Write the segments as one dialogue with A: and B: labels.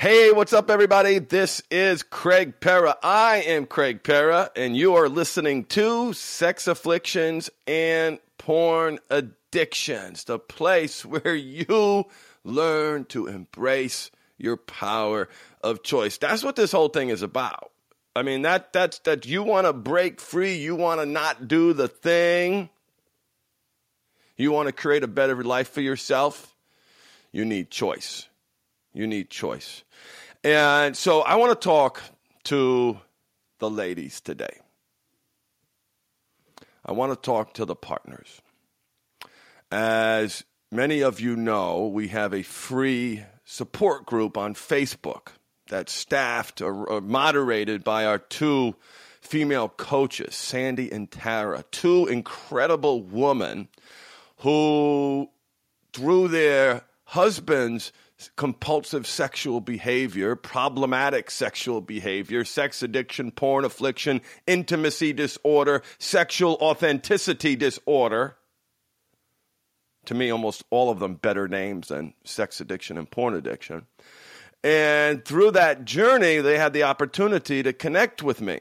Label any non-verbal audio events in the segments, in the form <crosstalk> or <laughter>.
A: Hey, what's up, everybody? This is Craig Perra. I am Craig Perra, and you are listening to Sex Afflictions and Porn Addictions, the place <laughs> where you learn to embrace your power of choice. That's what this whole thing is about. I mean, that that's that you want to break free, you want to not do the thing. You want to create a better life for yourself? You need choice. You need choice. And so I want to talk to the ladies today. I want to talk to the partners. As many of you know, we have a free support group on Facebook that's staffed or, moderated by our two female coaches, Sandy and Tara, two incredible women who, through their husbands' compulsive sexual behavior, problematic sexual behavior, sex addiction, porn affliction, intimacy disorder, sexual authenticity disorder. To me, almost all of them better names than sex addiction and porn addiction. And through that journey, they had the opportunity to connect with me.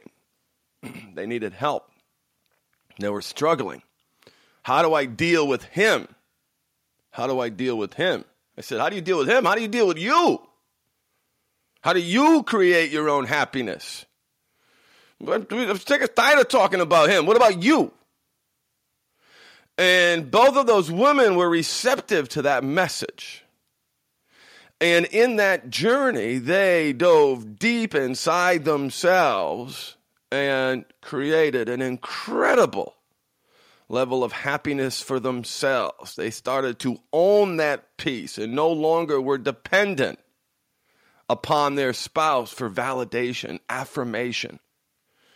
A: <clears throat> they needed help. They were struggling. How do I deal with him? How do I deal with him? I said, How do you deal with him? How do you deal with you? How do you create your own happiness? Let's take a tired of talking about him. What about you? And both of those women were receptive to that message. And in that journey, they dove deep inside themselves and created an incredible level of happiness for themselves. They started to own that peace and no longer were dependent upon their spouse for validation, affirmation.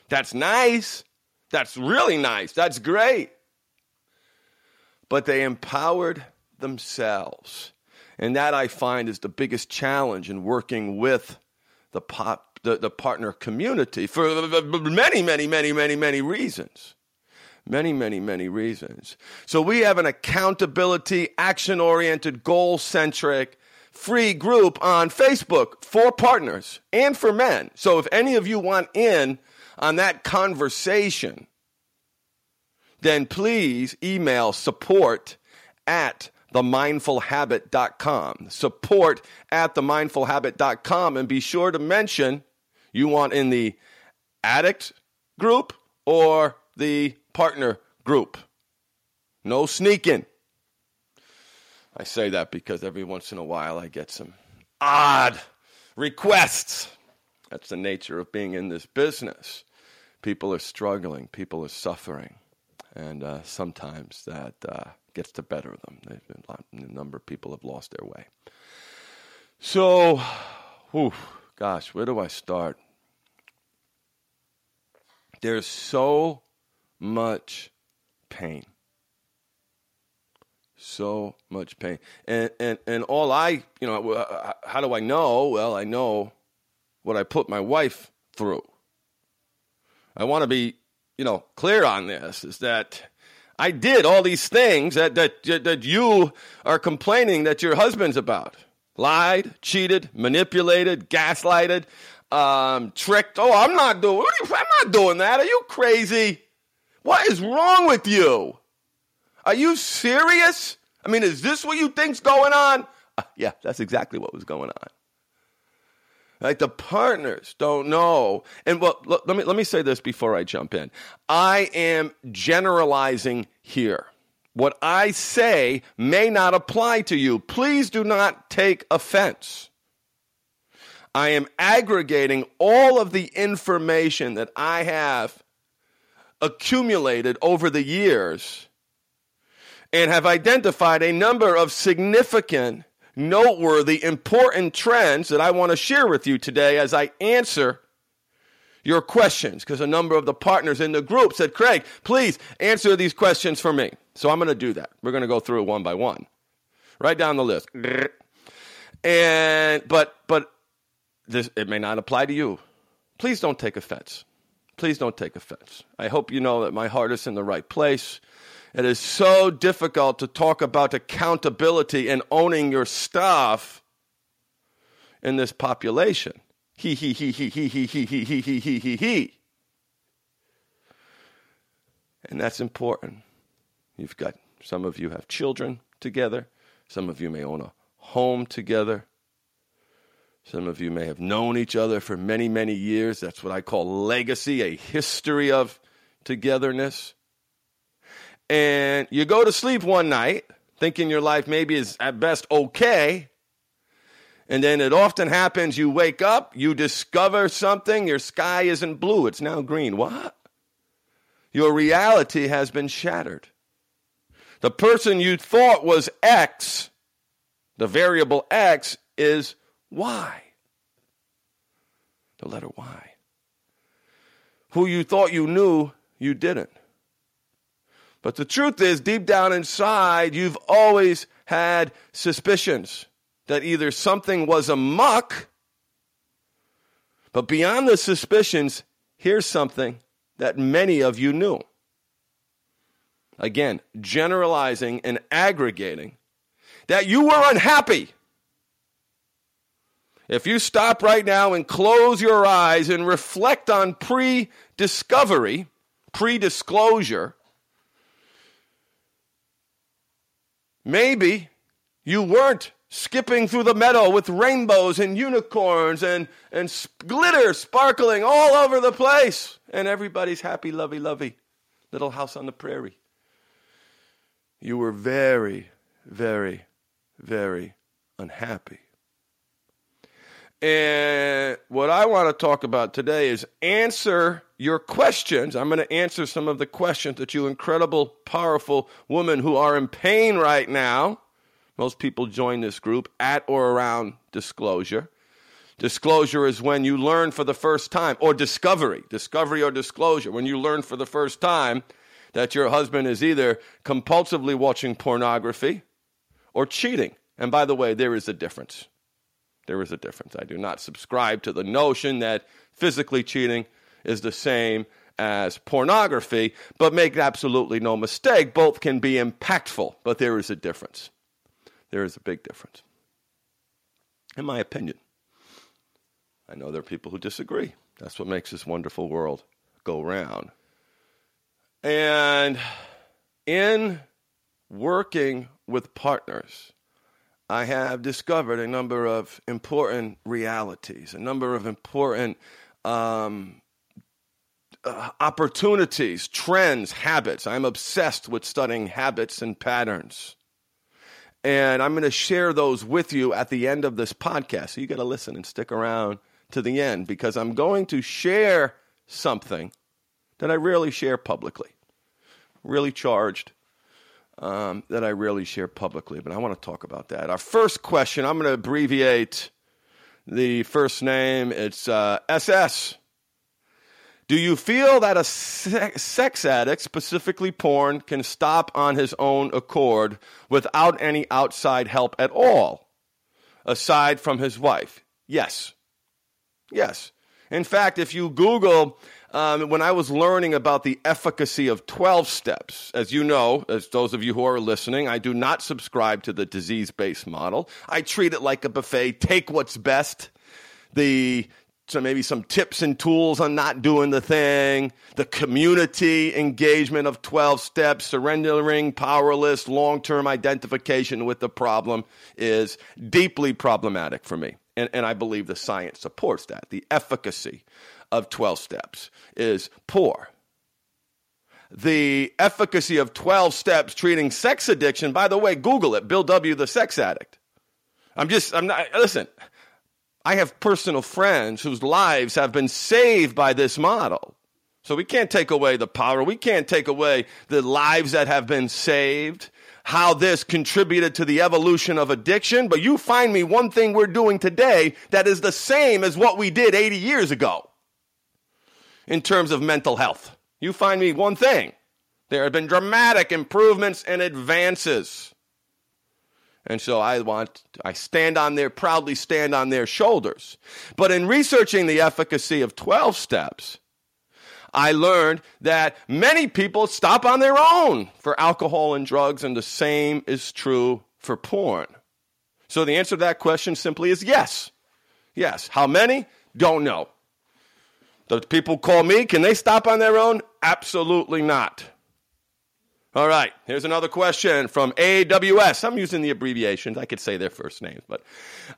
A: That's nice. That's really nice. That's great. But they empowered themselves. And that I find is the biggest challenge in working with the, pop, the, the partner community for many, many, many, many, many reasons many, many, many reasons. So we have an accountability, action oriented, goal centric, free group on Facebook for partners and for men. So if any of you want in on that conversation, then please email support at themindfulhabit.com. Support at themindfulhabit.com and be sure to mention you want in the addict group or the partner group. No sneaking. I say that because every once in a while I get some odd requests. That's the nature of being in this business. People are struggling, people are suffering, and uh, sometimes that uh, gets the better of them. Been, a number of people have lost their way. So, whew, gosh, where do I start? There's so much pain. So much pain. And, and, and all I, you know, how do I know? Well, I know what I put my wife through. I want to be, you know, clear on this is that I did all these things that, that, that you are complaining that your husband's about. Lied, cheated, manipulated, gaslighted, um, tricked. Oh, I'm not doing. I'm not doing that. Are you crazy? What is wrong with you? Are you serious? I mean, is this what you think's going on? Uh, yeah, that's exactly what was going on. Like the partners don't know. And well, let me let me say this before I jump in. I am generalizing here. What I say may not apply to you. Please do not take offense. I am aggregating all of the information that I have accumulated over the years and have identified a number of significant, noteworthy, important trends that I want to share with you today as I answer your questions. Because a number of the partners in the group said, Craig, please answer these questions for me. So I'm going to do that. We're going to go through it one by one. Right down the list. And but but this it may not apply to you. Please don't take offense please don't take offense. I hope you know that my heart is in the right place. It is so difficult to talk about accountability and owning your stuff in this population. He, he, he, he, he, he, he, he, he, he, he, he. And that's important. You've got, some of you have children together. Some of you may own a home together. Some of you may have known each other for many, many years. That's what I call legacy, a history of togetherness. And you go to sleep one night thinking your life maybe is at best okay. And then it often happens you wake up, you discover something, your sky isn't blue, it's now green. What? Your reality has been shattered. The person you thought was X, the variable X, is Y. The letter Y. Who you thought you knew, you didn't. But the truth is, deep down inside, you've always had suspicions that either something was a muck, but beyond the suspicions, here's something that many of you knew. Again, generalizing and aggregating that you were unhappy. If you stop right now and close your eyes and reflect on pre discovery, pre disclosure, maybe you weren't skipping through the meadow with rainbows and unicorns and, and glitter sparkling all over the place, and everybody's happy, lovey, lovey. Little house on the prairie. You were very, very, very unhappy. And what I want to talk about today is answer your questions. I'm going to answer some of the questions that you incredible, powerful women who are in pain right now. Most people join this group at or around disclosure. Disclosure is when you learn for the first time, or discovery, discovery or disclosure, when you learn for the first time that your husband is either compulsively watching pornography or cheating. And by the way, there is a difference. There is a difference. I do not subscribe to the notion that physically cheating is the same as pornography, but make absolutely no mistake, both can be impactful, but there is a difference. There is a big difference. In my opinion. I know there are people who disagree. That's what makes this wonderful world go round. And in working with partners, I have discovered a number of important realities, a number of important um, uh, opportunities, trends, habits. I'm obsessed with studying habits and patterns. And I'm going to share those with you at the end of this podcast. So you got to listen and stick around to the end because I'm going to share something that I rarely share publicly. Really charged um, that I rarely share publicly, but I want to talk about that. Our first question, I'm going to abbreviate the first name. It's uh, SS. Do you feel that a sex addict, specifically porn, can stop on his own accord without any outside help at all, aside from his wife? Yes. Yes. In fact, if you Google, um, when I was learning about the efficacy of 12 steps, as you know, as those of you who are listening, I do not subscribe to the disease based model. I treat it like a buffet, take what's best. The so maybe some tips and tools on not doing the thing, the community engagement of 12 steps, surrendering, powerless, long term identification with the problem is deeply problematic for me. And, and I believe the science supports that. The efficacy of 12 steps is poor. The efficacy of 12 steps treating sex addiction, by the way, Google it, Bill W., the sex addict. I'm just, I'm not, listen, I have personal friends whose lives have been saved by this model. So we can't take away the power. We can't take away the lives that have been saved, how this contributed to the evolution of addiction. But you find me one thing we're doing today that is the same as what we did 80 years ago in terms of mental health. You find me one thing. There have been dramatic improvements and advances. And so I want, I stand on their, proudly stand on their shoulders. But in researching the efficacy of 12 steps, I learned that many people stop on their own for alcohol and drugs, and the same is true for porn. So the answer to that question simply is yes. Yes. How many? Don't know. The people call me, can they stop on their own? Absolutely not. All right, here's another question from AWS. I'm using the abbreviations. I could say their first names, but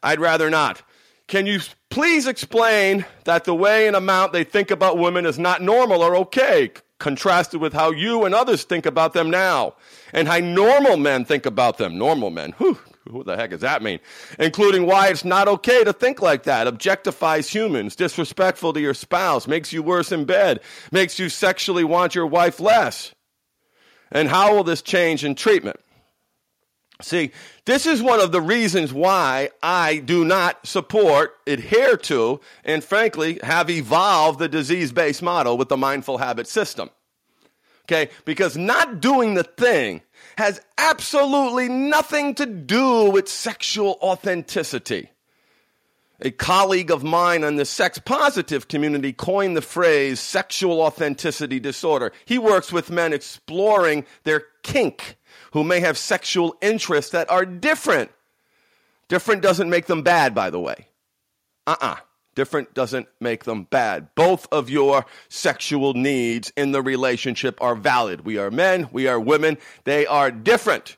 A: I'd rather not. Can you please explain that the way and amount they think about women is not normal or okay, contrasted with how you and others think about them now, and how normal men think about them? Normal men. Whew, what the heck does that mean? Including why it's not okay to think like that, objectifies humans, disrespectful to your spouse, makes you worse in bed, makes you sexually want your wife less. And how will this change in treatment? See, this is one of the reasons why I do not support, adhere to, and frankly have evolved the disease based model with the mindful habit system. Okay, because not doing the thing has absolutely nothing to do with sexual authenticity. A colleague of mine in the sex positive community coined the phrase sexual authenticity disorder. He works with men exploring their kink who may have sexual interests that are different. Different doesn't make them bad, by the way. Uh uh-uh. uh Different doesn't make them bad. Both of your sexual needs in the relationship are valid. We are men, we are women, they are different.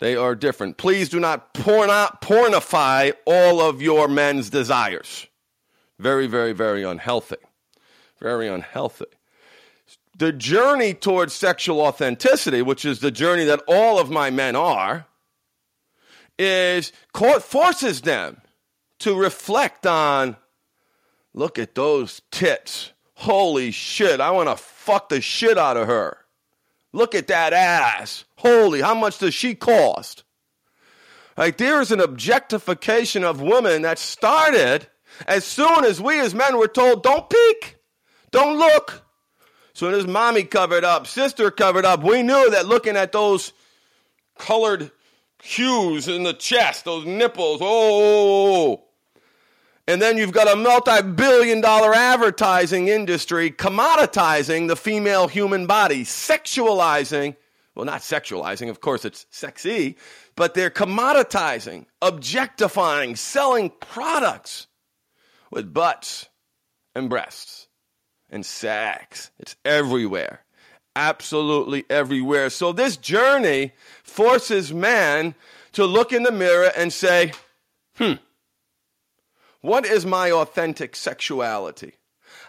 A: They are different. Please do not pornify all of your men's desires. Very, very, very unhealthy. Very unhealthy. The journey towards sexual authenticity, which is the journey that all of my men are, is forces them to reflect on look at those tits. Holy shit, I want to fuck the shit out of her. Look at that ass. Holy, how much does she cost? Like there is an objectification of women that started as soon as we as men were told, don't peek, don't look. Soon as mommy covered up, sister covered up, we knew that looking at those colored hues in the chest, those nipples, oh, oh, oh, oh and then you've got a multi billion dollar advertising industry commoditizing the female human body, sexualizing, well, not sexualizing, of course it's sexy, but they're commoditizing, objectifying, selling products with butts and breasts and sex. It's everywhere. Absolutely everywhere. So this journey forces man to look in the mirror and say, hmm, what is my authentic sexuality?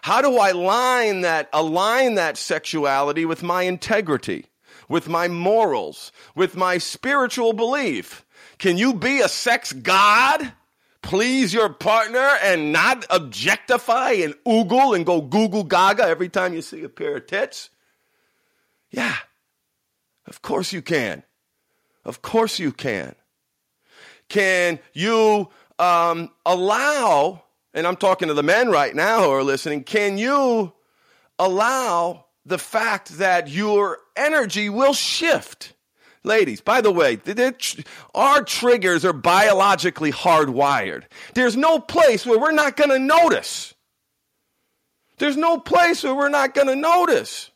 A: How do I line that, align that sexuality with my integrity, with my morals, with my spiritual belief? Can you be a sex god? Please your partner and not objectify and oogle and go Google gaga every time you see a pair of tits? Yeah, of course you can. Of course you can. Can you um, allow, and I'm talking to the men right now who are listening, can you allow the fact that your energy will shift? Ladies, by the way, our triggers are biologically hardwired. There's no place where we're not going to notice. There's no place where we're not going to notice.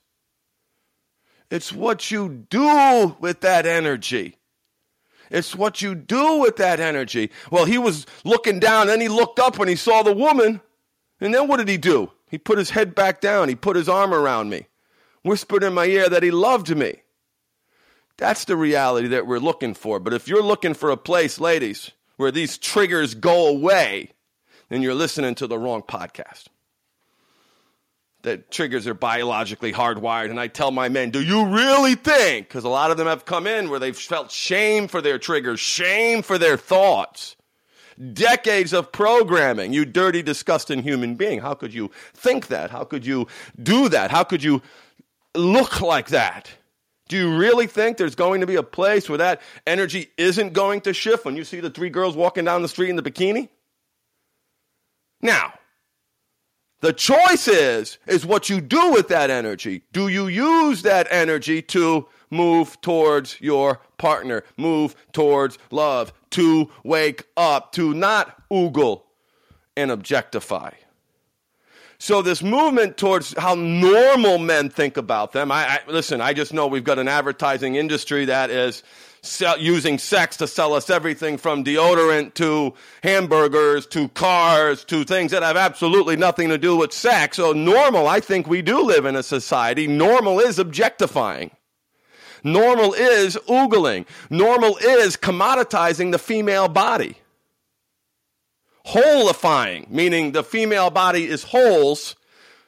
A: It's what you do with that energy. It's what you do with that energy. Well, he was looking down, then he looked up when he saw the woman. And then what did he do? He put his head back down. He put his arm around me, whispered in my ear that he loved me. That's the reality that we're looking for. But if you're looking for a place, ladies, where these triggers go away, then you're listening to the wrong podcast that triggers are biologically hardwired. And I tell my men, do you really think? Because a lot of them have come in where they've felt shame for their triggers, shame for their thoughts. Decades of programming, you dirty, disgusting human being. How could you think that? How could you do that? How could you look like that? Do you really think there's going to be a place where that energy isn't going to shift when you see the three girls walking down the street in the bikini? Now, the choice is, is what you do with that energy. Do you use that energy to move towards your partner, move towards love, to wake up, to not oogle and objectify? So this movement towards how normal men think about them. I, I, listen. I just know we've got an advertising industry that is sell, using sex to sell us everything from deodorant to hamburgers to cars to things that have absolutely nothing to do with sex. So, normal, I think we do live in a society. Normal is objectifying. Normal is oogling. Normal is commoditizing the female body. Holifying, meaning the female body is holes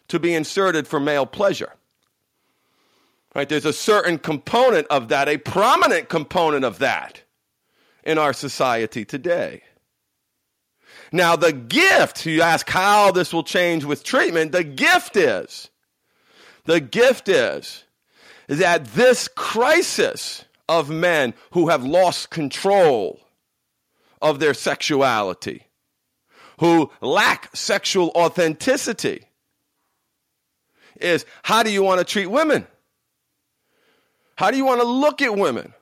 A: to be inserted for male pleasure. Right? There's a certain component of that, a prominent component of that in our society today. Now, the gift, you ask how this will change with treatment, the gift is, the gift is, is that this crisis of men who have lost control of their sexuality, who lack sexual authenticity, is how do you want to treat women? How do you want to look at women?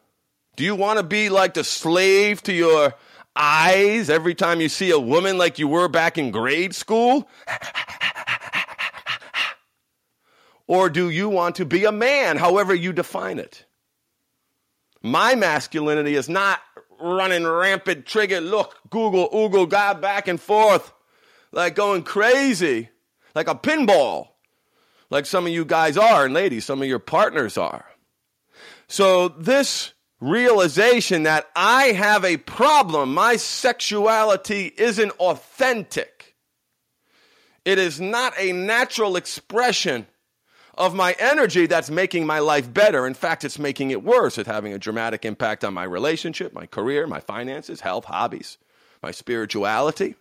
A: Do you want to be like the slave to your eyes every time you see a woman like you were back in grade school? or do you want to be a man, however you define it? My masculinity is not running rampant, trigger, look, Google, Google, God back and forth, like going crazy, like a pinball, like some of you guys are, and ladies, some of your partners are. So, this realization that I have a problem, my sexuality isn't authentic, it is not a natural expression of my energy that's making my life better. In fact, it's making it worse. It's having a dramatic impact on my relationship, my career, my finances, health, hobbies, my spirituality.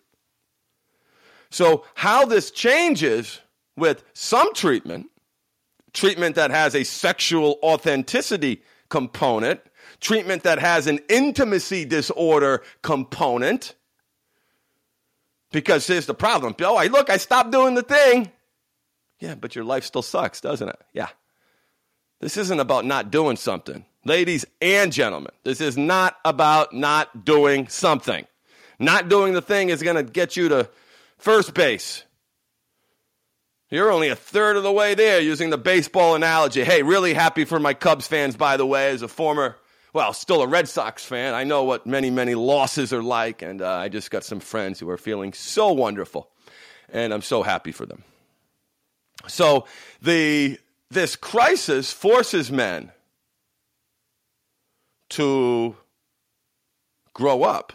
A: So, how this changes with some treatment treatment that has a sexual authenticity component, treatment that has an intimacy disorder component. Because here's the problem. Oh, I look, I stopped doing the thing. Yeah, but your life still sucks, doesn't it? Yeah. This isn't about not doing something. Ladies and gentlemen, this is not about not doing something. Not doing the thing is going to get you to first base. You're only a third of the way there using the baseball analogy. Hey, really happy for my Cubs fans, by the way, as a former, well, still a Red Sox fan. I know what many, many losses are like, and uh, I just got some friends who are feeling so wonderful, and I'm so happy for them. So the this crisis forces men to grow up,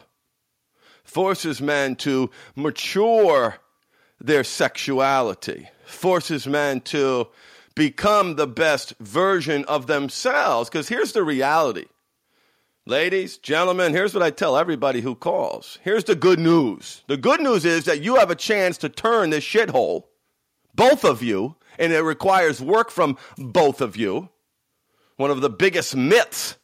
A: forces men to mature their sexuality forces men to become the best version of themselves. Because here's the reality. Ladies, gentlemen, here's what I tell everybody who calls. Here's the good news. The good news is that you have a chance to turn this shithole, both of you, and it requires work from both of you. One of the biggest myths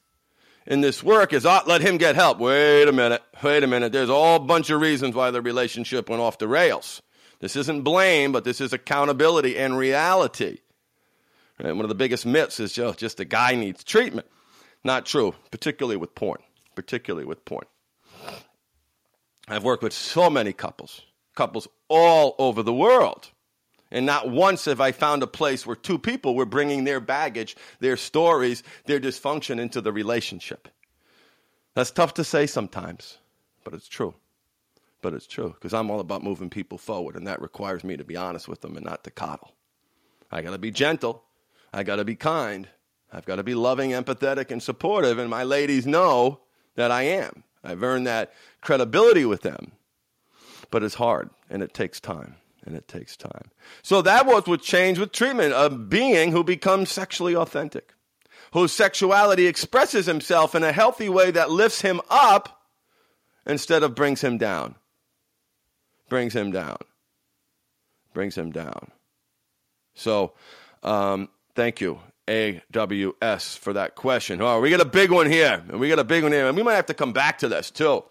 A: in this work is, oh, let him get help. Wait a minute. Wait a minute. There's a whole bunch of reasons why the relationship went off the rails. This isn't blame, but this is accountability and reality. Right? One of the biggest myths is just, just a guy needs treatment. Not true, particularly with porn. Particularly with porn. I've worked with so many couples, couples all over the world. And not once have I found a place where two people were bringing their baggage, their stories, their dysfunction into the relationship. That's tough to say sometimes, but it's true but it's true because I'm all about moving people forward, and that requires me to be honest with them and not to coddle. I got to be gentle. I got to be kind. I've got to be loving, empathetic, and supportive, and my ladies know that I am. I've earned that credibility with them. But it's hard, and it takes time, and it takes time. So that was what changed with treatment a being who becomes sexually authentic, whose sexuality expresses himself in a healthy way that lifts him up instead of brings him down brings him down. Brings him down. So, um, thank you, AWS, for that question. Oh, we got a big one here, and we got a big one here, and we might have to come back to this too.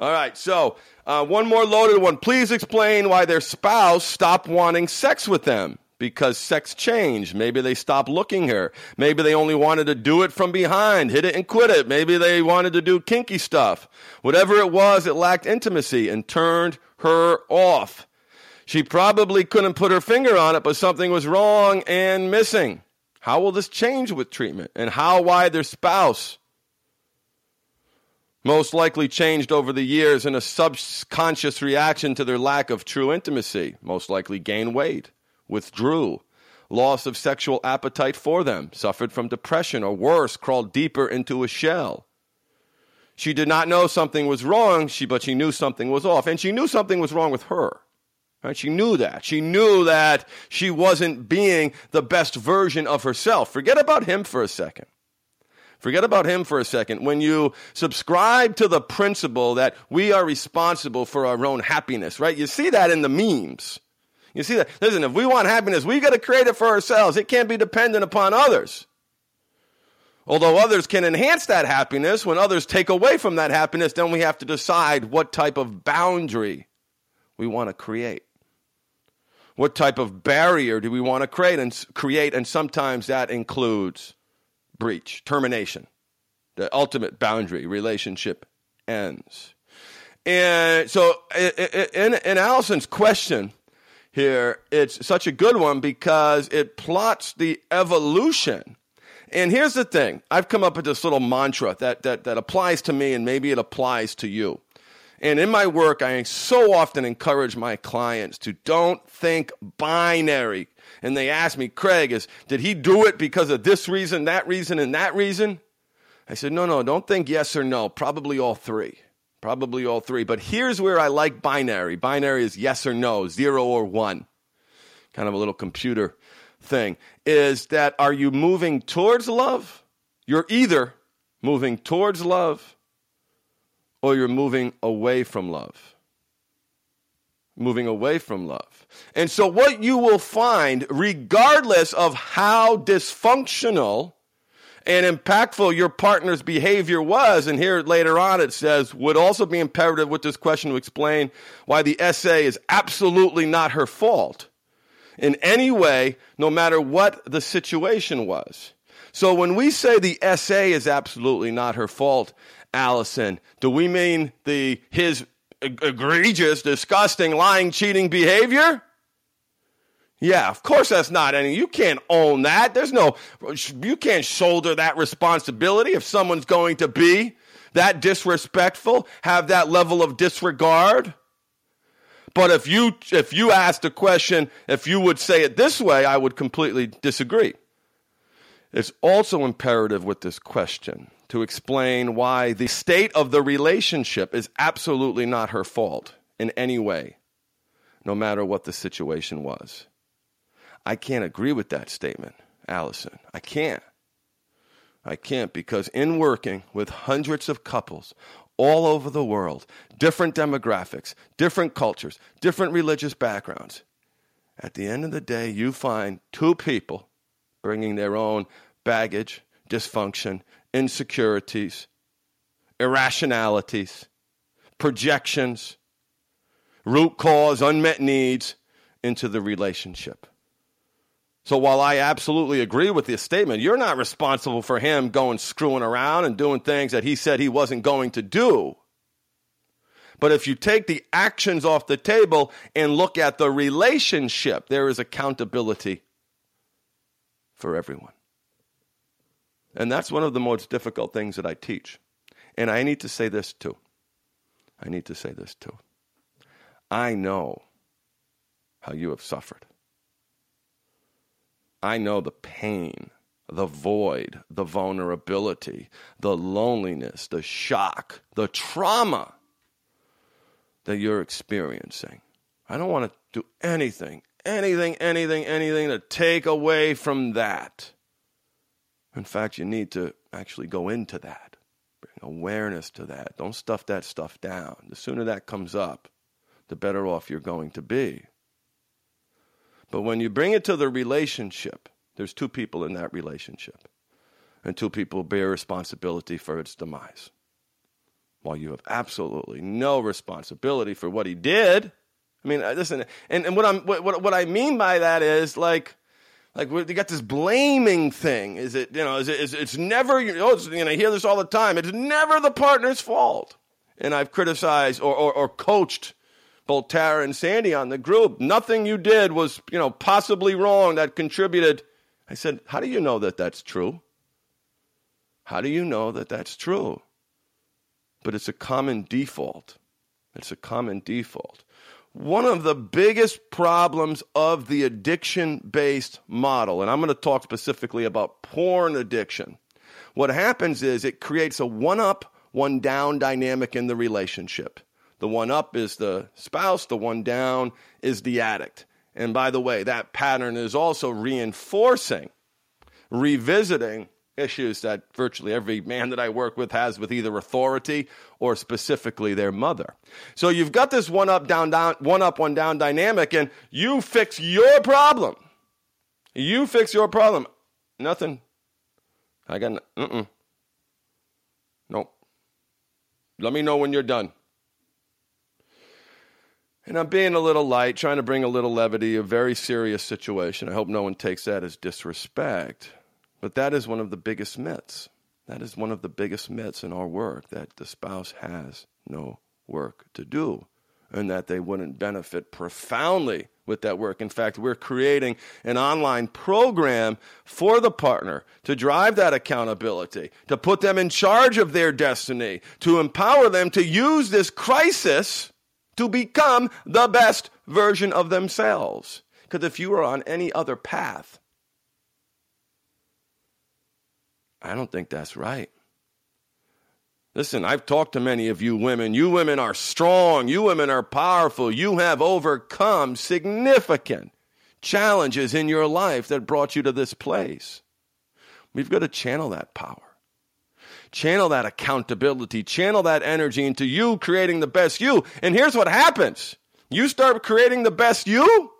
A: All right, so uh, one more loaded one. Please explain why their spouse stopped wanting sex with them because sex changed. Maybe they stopped looking her. Maybe they only wanted to do it from behind, hit it and quit it. Maybe they wanted to do kinky stuff. Whatever it was, it lacked intimacy and turned her off. She probably couldn't put her finger on it, but something was wrong and missing. How will this change with treatment? And how, why their spouse most likely changed over the years in a subconscious reaction to their lack of true intimacy, most likely gained weight, withdrew, loss of sexual appetite for them, suffered from depression, or worse, crawled deeper into a shell. She did not know something was wrong, she, but she knew something was off, and she knew something was wrong with her. Right? She knew that. She knew that she wasn't being the best version of herself. Forget about him for a second. Forget about him for a second. When you subscribe to the principle that we are responsible for our own happiness, right? You see that in the memes. You see that. Listen, if we want happiness, we got to create it for ourselves. It can't be dependent upon others. Although others can enhance that happiness, when others take away from that happiness, then we have to decide what type of boundary we want to create. What type of barrier do we want to create and create and sometimes that includes breach, termination. The ultimate boundary relationship ends. And so in, in Allison's question here, it's such a good one because it plots the evolution and here's the thing I've come up with this little mantra that, that, that applies to me, and maybe it applies to you. And in my work, I so often encourage my clients to don't think binary. And they ask me, Craig, is, did he do it because of this reason, that reason, and that reason? I said, no, no, don't think yes or no. Probably all three. Probably all three. But here's where I like binary binary is yes or no, zero or one. Kind of a little computer thing is that are you moving towards love? You're either moving towards love or you're moving away from love. Moving away from love. And so, what you will find, regardless of how dysfunctional and impactful your partner's behavior was, and here later on it says, would also be imperative with this question to explain why the SA is absolutely not her fault in any way, no matter what the situation was. So when we say the SA is absolutely not her fault, Allison, do we mean the his egregious, disgusting, lying, cheating behavior? Yeah, of course that's not any. You can't own that. There's no, you can't shoulder that responsibility if someone's going to be that disrespectful, have that level of disregard. But if you if you asked a question, if you would say it this way, I would completely disagree. It's also imperative with this question to explain why the state of the relationship is absolutely not her fault in any way, no matter what the situation was. I can't agree with that statement, Allison. I can't. I can't because in working with hundreds of couples all over the world, different demographics, different cultures, different religious backgrounds. At the end of the day, you find two people bringing their own baggage, dysfunction, insecurities, irrationalities, projections, root cause, unmet needs into the relationship. So while I absolutely agree with this statement, you're not responsible for him going screwing around and doing things that he said he wasn't going to do. But if you take the actions off the table and look at the relationship, there is accountability for everyone. And that's one of the most difficult things that I teach. And I need to say this too. I need to say this too. I know how you have suffered. I know the pain, the void, the vulnerability, the loneliness, the shock, the trauma that you're experiencing. I don't want to do anything, anything, anything, anything to take away from that. In fact, you need to actually go into that, bring awareness to that. Don't stuff that stuff down. The sooner that comes up, the better off you're going to be. But when you bring it to the relationship, there's two people in that relationship, and two people bear responsibility for its demise. While you have absolutely no responsibility for what he did. I mean, listen, and, and what I'm what, what I mean by that is like like you got this blaming thing. Is it you know? Is it? Is, it's never you know? you know, I hear this all the time. It's never the partner's fault. And I've criticized or, or, or coached both Tara and Sandy on the group. Nothing you did was, you know, possibly wrong that contributed. I said, How do you know that that's true? How do you know that that's true? but it's a common default. It's a common default. One of the biggest problems of the addiction based model, and I'm going to talk specifically about porn addiction, what happens is it creates a one up, one down dynamic in the relationship. The one up is the spouse, the one down is the addict. And by the way, that pattern is also reinforcing, revisiting issues that virtually every man that I work with has with either authority or specifically their mother. So you've got this one up, down, down, one up, one down dynamic, and you fix your problem. You fix your problem. Nothing. I got, mm-mm. Nope. Let me know when you're done. And I'm being a little light, trying to bring a little levity, a very serious situation. I hope no one takes that as disrespect. But that is one of the biggest myths. That is one of the biggest myths in our work that the spouse has no work to do and that they wouldn't benefit profoundly with that work. In fact, we're creating an online program for the partner to drive that accountability, to put them in charge of their destiny, to empower them to use this crisis to become the best version of themselves. Because if you are on any other path, I don't think that's right. Listen, I've talked to many of you women. You women are strong. You women are powerful. You have overcome significant challenges in your life that brought you to this place. We've got to channel that power, channel that accountability, channel that energy into you creating the best you. And here's what happens you start creating the best you.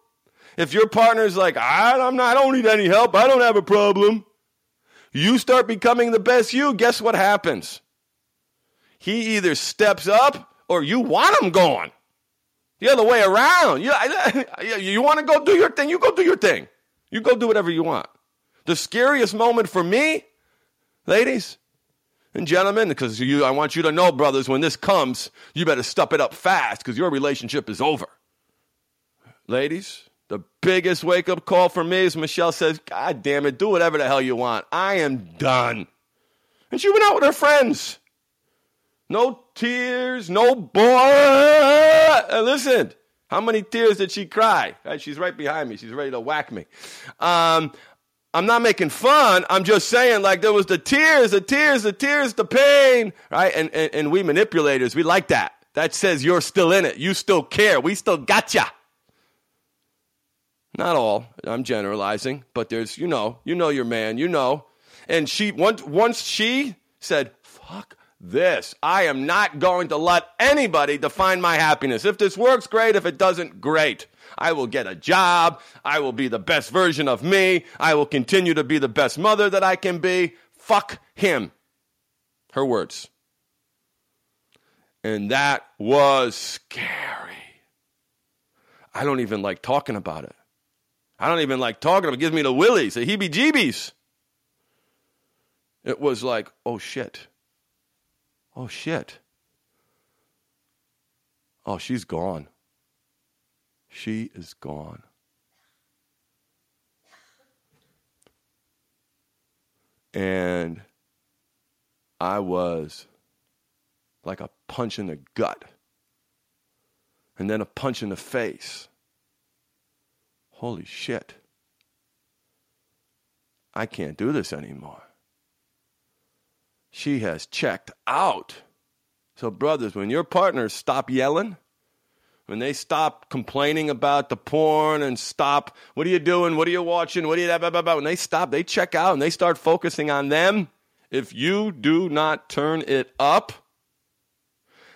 A: If your partner's like, I'm not, I don't need any help, I don't have a problem. You start becoming the best you, guess what happens? He either steps up or you want him going. The other way around. You, <laughs> you want to go do your thing, you go do your thing. You go do whatever you want. The scariest moment for me, ladies and gentlemen, because I want you to know, brothers, when this comes, you better step it up fast because your relationship is over. Ladies, the biggest wake up call for me is Michelle says, God damn it, do whatever the hell you want. I am done. And she went out with her friends. No tears, no boy. And listen, how many tears did she cry? She's right behind me. She's ready to whack me. Um, I'm not making fun. I'm just saying, like, there was the tears, the tears, the tears, the pain, right? And, and, and we manipulators, we like that. That says you're still in it. You still care. We still got ya. Not all. I'm generalizing, but there's, you know, you know your man, you know. And she once once she said, "Fuck this. I am not going to let anybody define my happiness. If this works, great. If it doesn't, great. I will get a job. I will be the best version of me. I will continue to be the best mother that I can be. Fuck him." Her words. And that was scary. I don't even like talking about it. I don't even like talking about it. It gives me the willies, the heebie jeebies. It was like, oh shit. Oh shit. Oh, she's gone. She is gone. And I was like a punch in the gut, and then a punch in the face holy shit, I can't do this anymore. She has checked out. So, brothers, when your partners stop yelling, when they stop complaining about the porn and stop, what are you doing? What are you watching? What are you, blah, when they stop, they check out and they start focusing on them. If you do not turn it up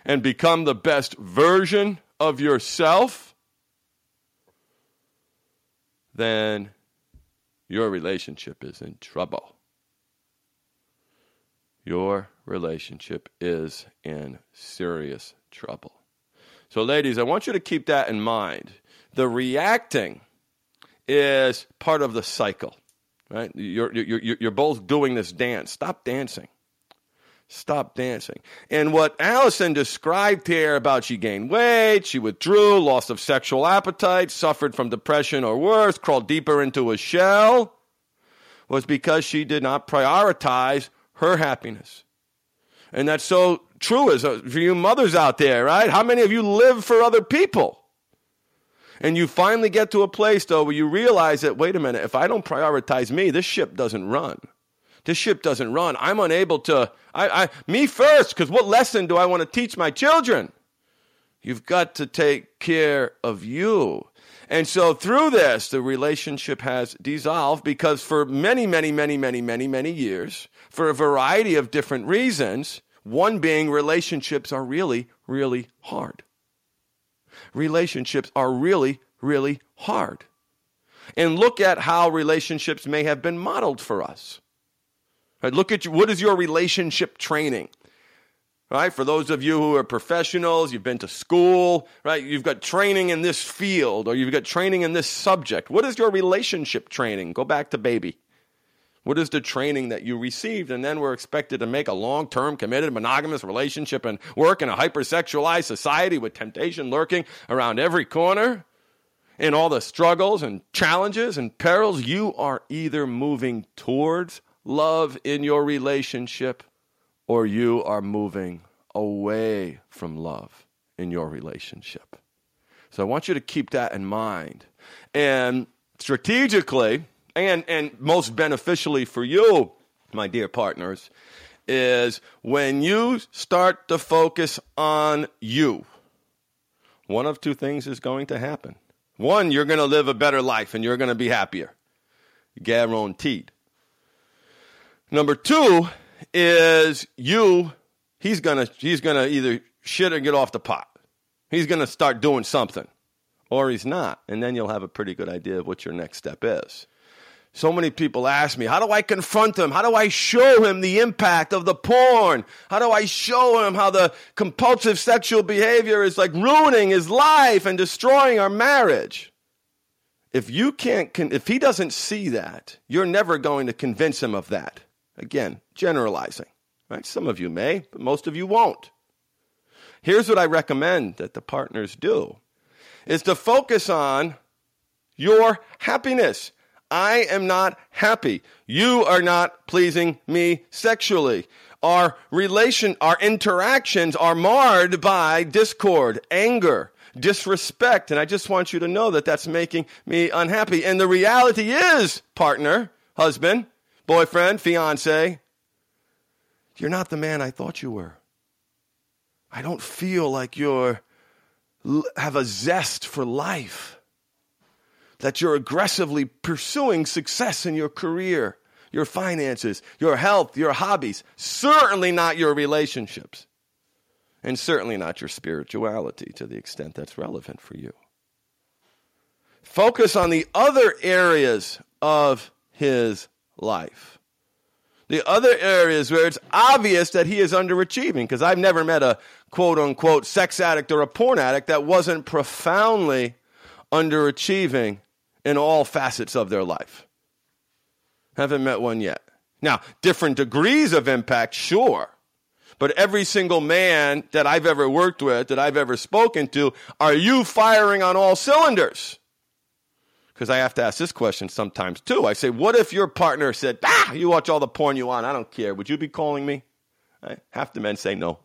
A: and become the best version of yourself, then your relationship is in trouble. Your relationship is in serious trouble. So, ladies, I want you to keep that in mind. The reacting is part of the cycle, right? You're, you're, you're both doing this dance. Stop dancing. Stop dancing. And what Allison described here about she gained weight, she withdrew, loss of sexual appetite, suffered from depression or worse, crawled deeper into a shell, was because she did not prioritize her happiness. And that's so true as uh, for you mothers out there, right? How many of you live for other people? And you finally get to a place, though, where you realize that, wait a minute, if I don't prioritize me, this ship doesn't run. This ship doesn't run. I'm unable to, I, I me first, because what lesson do I want to teach my children? You've got to take care of you. And so through this, the relationship has dissolved because for many, many, many, many, many, many years, for a variety of different reasons, one being relationships are really, really hard. Relationships are really, really hard. And look at how relationships may have been modeled for us. Right, look at you, what is your relationship training? right? For those of you who are professionals, you've been to school, right? You've got training in this field or you've got training in this subject. What is your relationship training? Go back to baby. What is the training that you received? And then we're expected to make a long term, committed, monogamous relationship and work in a hypersexualized society with temptation lurking around every corner. In all the struggles and challenges and perils, you are either moving towards love in your relationship or you are moving away from love in your relationship. So I want you to keep that in mind. And strategically, and, and most beneficially for you, my dear partners, is when you start to focus on you, one of two things is going to happen. One, you're going to live a better life and you're going to be happier. Guaranteed. Number two, is you, he's gonna he's gonna either shit or get off the pot. He's gonna start doing something. Or he's not. And then you'll have a pretty good idea of what your next step is. So many people ask me, how do I confront him? How do I show him the impact of the porn? How do I show him how the compulsive sexual behavior is like ruining his life and destroying our marriage? If you can't, if he doesn't see that, you're never going to convince him of that. Again, generalizing. Right? Some of you may, but most of you won't. Here's what I recommend that the partners do is to focus on your happiness. I am not happy. You are not pleasing me sexually. Our relation, our interactions are marred by discord, anger, disrespect. And I just want you to know that that's making me unhappy. And the reality is, partner, husband, boyfriend, fiance, you're not the man I thought you were. I don't feel like you're have a zest for life. That you're aggressively pursuing success in your career, your finances, your health, your hobbies, certainly not your relationships, and certainly not your spirituality to the extent that's relevant for you. Focus on the other areas of his life. The other areas where it's obvious that he is underachieving, because I've never met a quote unquote sex addict or a porn addict that wasn't profoundly underachieving in all facets of their life. Haven't met one yet. Now, different degrees of impact, sure. But every single man that I've ever worked with, that I've ever spoken to, are you firing on all cylinders? because I have to ask this question sometimes too. I say, what if your partner said, ah, you watch all the porn you want, I don't care. Would you be calling me? Right? Half the men say no.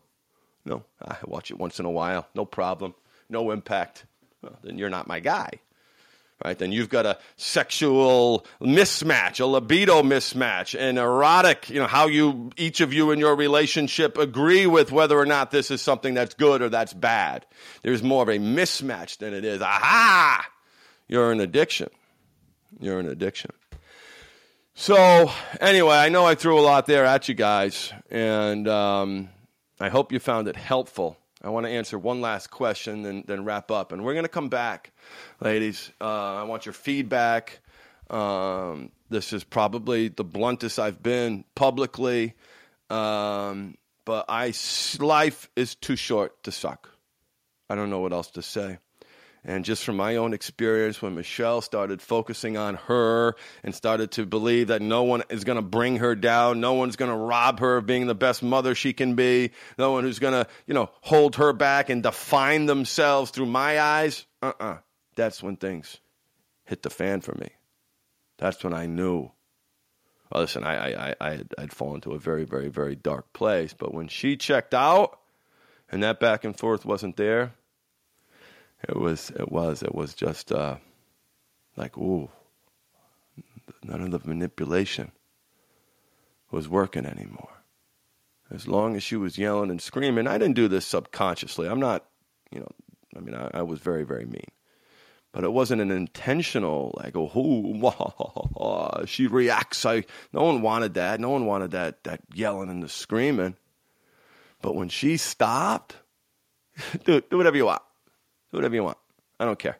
A: No, I watch it once in a while, no problem, no impact. Well, then you're not my guy. Right? Then you've got a sexual mismatch, a libido mismatch, an erotic, you know, how you each of you in your relationship agree with whether or not this is something that's good or that's bad. There's more of a mismatch than it is. Aha! you're an addiction. You're an addiction. So, anyway, I know I threw a lot there at you guys, and um, I hope you found it helpful. I want to answer one last question and then wrap up. And we're going to come back, ladies. Uh, I want your feedback. Um, this is probably the bluntest I've been publicly, um, but I life is too short to suck. I don't know what else to say. And just from my own experience, when Michelle started focusing on her and started to believe that no one is going to bring her down, no one's going to rob her of being the best mother she can be, no one who's going to, you know, hold her back and define themselves through my eyes, uh uh-uh. uh, that's when things hit the fan for me. That's when I knew. Well, listen, I, I, I, I'd, I'd fallen to a very, very, very dark place. But when she checked out, and that back and forth wasn't there, it was it was it was just uh, like ooh, none of the manipulation was working anymore. As long as she was yelling and screaming, I didn't do this subconsciously. I'm not, you know, I mean, I, I was very, very mean. But it wasn't an intentional, like, oh, <laughs> she reacts. I, no one wanted that. No one wanted that, that yelling and the screaming. But when she stopped, <laughs> do, do whatever you want. Whatever you want. I don't care.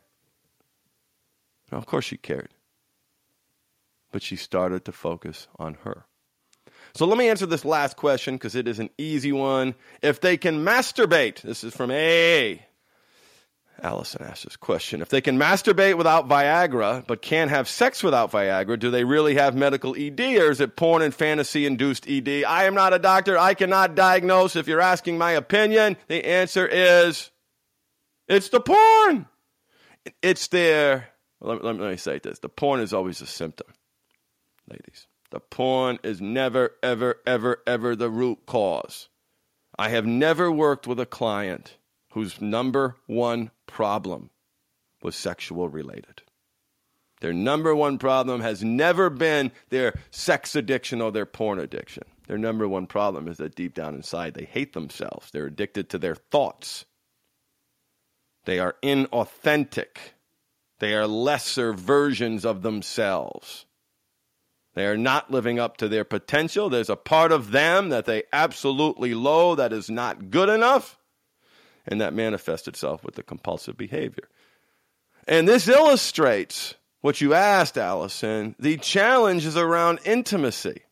A: Now, of course she cared. But she started to focus on her. So let me answer this last question because it is an easy one. If they can masturbate, this is from A. Allison asked this question. If they can masturbate without Viagra, but can't have sex without Viagra, do they really have medical ED or is it porn and fantasy induced ED? I am not a doctor. I cannot diagnose. If you're asking my opinion, the answer is it's the porn. It's their, let, let me say this the porn is always a symptom, ladies. The porn is never, ever, ever, ever the root cause. I have never worked with a client whose number one problem was sexual related. Their number one problem has never been their sex addiction or their porn addiction. Their number one problem is that deep down inside they hate themselves. They're addicted to their thoughts. They are inauthentic. They are lesser versions of themselves. They are not living up to their potential. There's a part of them that they absolutely loathe that is not good enough, and that manifests itself with the compulsive behavior. And this illustrates what you asked, Allison. The challenge is around intimacy.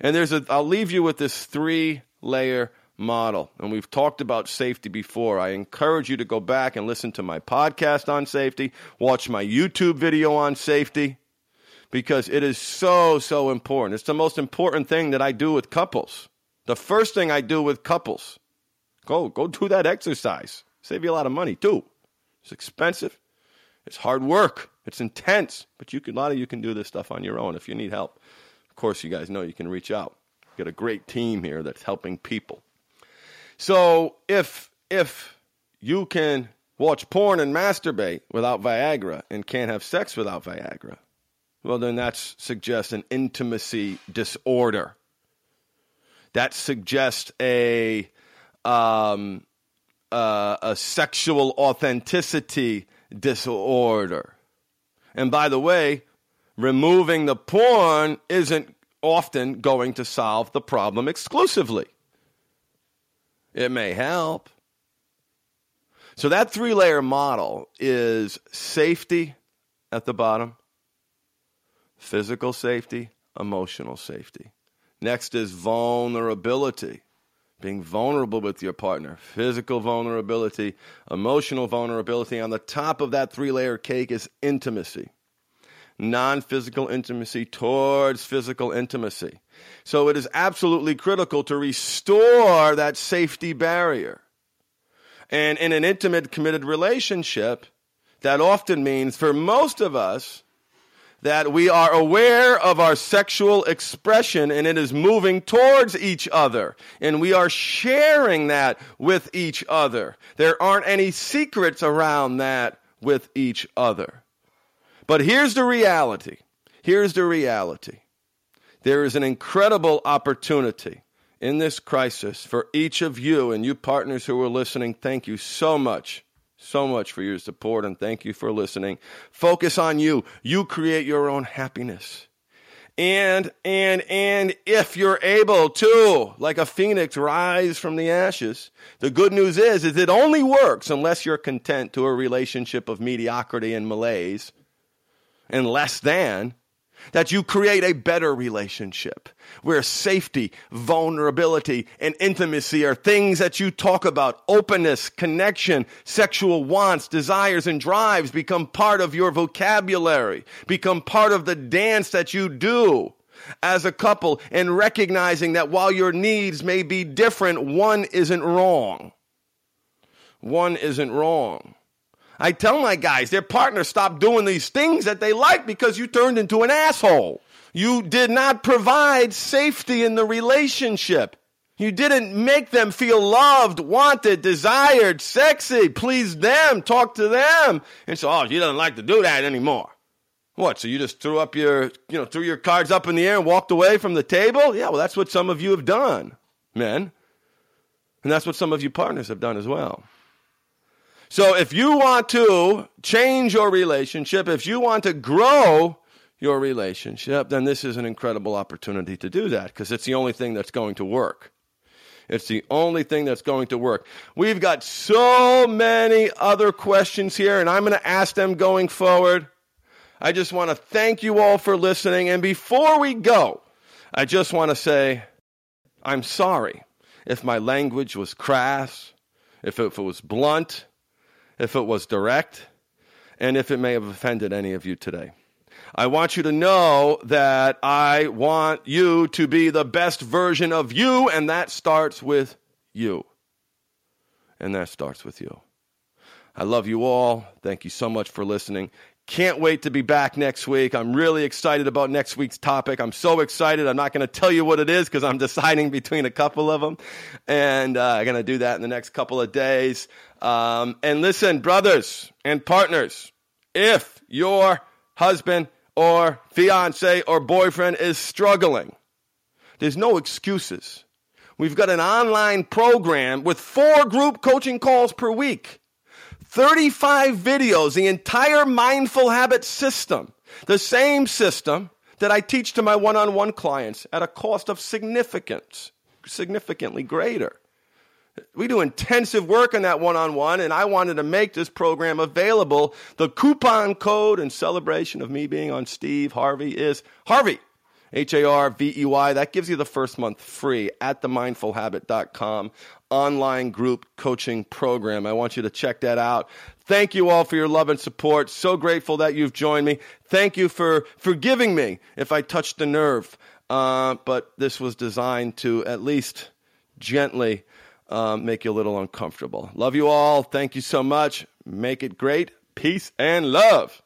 A: And there's a, I'll leave you with this three layer model. And we've talked about safety before. I encourage you to go back and listen to my podcast on safety, watch my YouTube video on safety because it is so, so important. It's the most important thing that I do with couples. The first thing I do with couples. Go, go do that exercise. Save you a lot of money too. It's expensive. It's hard work. It's intense. But you can, a lot of you can do this stuff on your own if you need help. Of course, you guys know you can reach out. We've got a great team here that's helping people. So if if you can watch porn and masturbate without Viagra and can't have sex without Viagra, well, then that suggests an intimacy disorder. That suggests a um, uh, a sexual authenticity disorder. And by the way, removing the porn isn't often going to solve the problem exclusively. It may help. So that three layer model is safety at the bottom, physical safety, emotional safety. Next is vulnerability, being vulnerable with your partner, physical vulnerability, emotional vulnerability. On the top of that three layer cake is intimacy, non physical intimacy towards physical intimacy. So it is absolutely critical to restore that safety barrier. And in an intimate, committed relationship, that often means for most of us, that we are aware of our sexual expression and it is moving towards each other. And we are sharing that with each other. There aren't any secrets around that with each other. But here's the reality. Here's the reality. There is an incredible opportunity in this crisis for each of you and you partners who are listening. Thank you so much so much for your support and thank you for listening. Focus on you. You create your own happiness. And, and, and if you're able to, like a phoenix, rise from the ashes, the good news is, is it only works unless you're content to a relationship of mediocrity and malaise and less than that you create a better relationship where safety, vulnerability, and intimacy are things that you talk about. Openness, connection, sexual wants, desires, and drives become part of your vocabulary, become part of the dance that you do as a couple, and recognizing that while your needs may be different, one isn't wrong. One isn't wrong. I tell my guys, their partner stop doing these things that they like because you turned into an asshole. You did not provide safety in the relationship. You didn't make them feel loved, wanted, desired, sexy, please them, talk to them. And so, oh, she doesn't like to do that anymore. What? So you just threw up your, you know, threw your cards up in the air and walked away from the table? Yeah, well, that's what some of you have done, men. And that's what some of you partners have done as well. So if you want to change your relationship, if you want to grow your relationship, then this is an incredible opportunity to do that because it's the only thing that's going to work. It's the only thing that's going to work. We've got so many other questions here, and I'm going to ask them going forward. I just want to thank you all for listening. And before we go, I just want to say I'm sorry if my language was crass, if it, was blunt, if it was direct, and if it may have offended any of you today. I want you to know that I want you to be the best version of you, and that starts with you. And that starts with you. I love you all. Thank you so much for listening. Can't wait to be back next week. I'm really excited about next week's topic. I'm so excited. I'm not going to tell you what it is because I'm <laughs> deciding between a couple of them. And uh, I'm going to do that in the next couple of days. Um, and listen, brothers and partners, if your husband or fiance or boyfriend is struggling, there's no excuses. We've got an online program with four group coaching calls per week, 35 videos, the entire mindful habit system, the same system that I teach to my one on one clients at a cost of significance, significantly greater. We do intensive work on that one on one, and I wanted to make this program available. The coupon code in celebration of me being on Steve Harvey is Harvey, H A R V E Y. That gives you the first month free at themindfulhabit.com online group coaching program. I want you to check that out. Thank you all for your love and support. So grateful that you've joined me. Thank you for forgiving me if I touched the nerve. Uh, but this was designed to at least gently um, make you a little uncomfortable. Love you all. Thank you so much. Make it great. Peace and love.